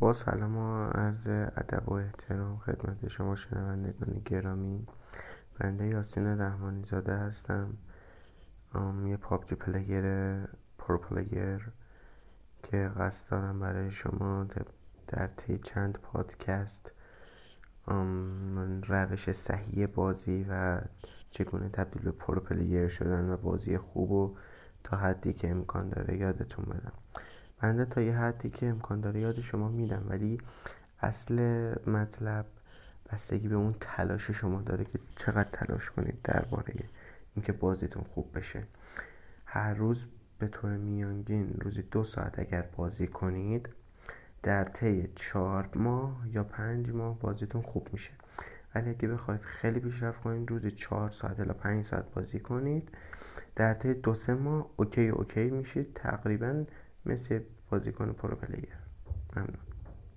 با سلام و عرض ادب و احترام خدمت شما شنوندگان گرامی. بنده یاسین رحمانی زاده هستم یه PUBG player pro player که قصد دارم برای شما در طی چند پادکست روش صحیح بازی و چگونه تبدیل به pro player شدن و بازی خوب و تا حدی که امکان داره یادتون بدم. بنده تا یه حدی که امکان داره یاد شما میدم ولی اصل مطلب بستگی به اون تلاش شما داره که چقدر تلاش کنید درباره اینکه بازیتون خوب بشه. هر روز به طور میانگین روزی دو ساعت اگر بازی کنید در طی چهار ماه یا پنج ماه بازیتون خوب میشه. ولی اگه بخواید خیلی پیشرفت کنید روزی چهار ساعت الا پنج ساعت بازی کنید در طی دو سه ماه okay okay میشید. تقریبا مثل بازیکن pro ممنون.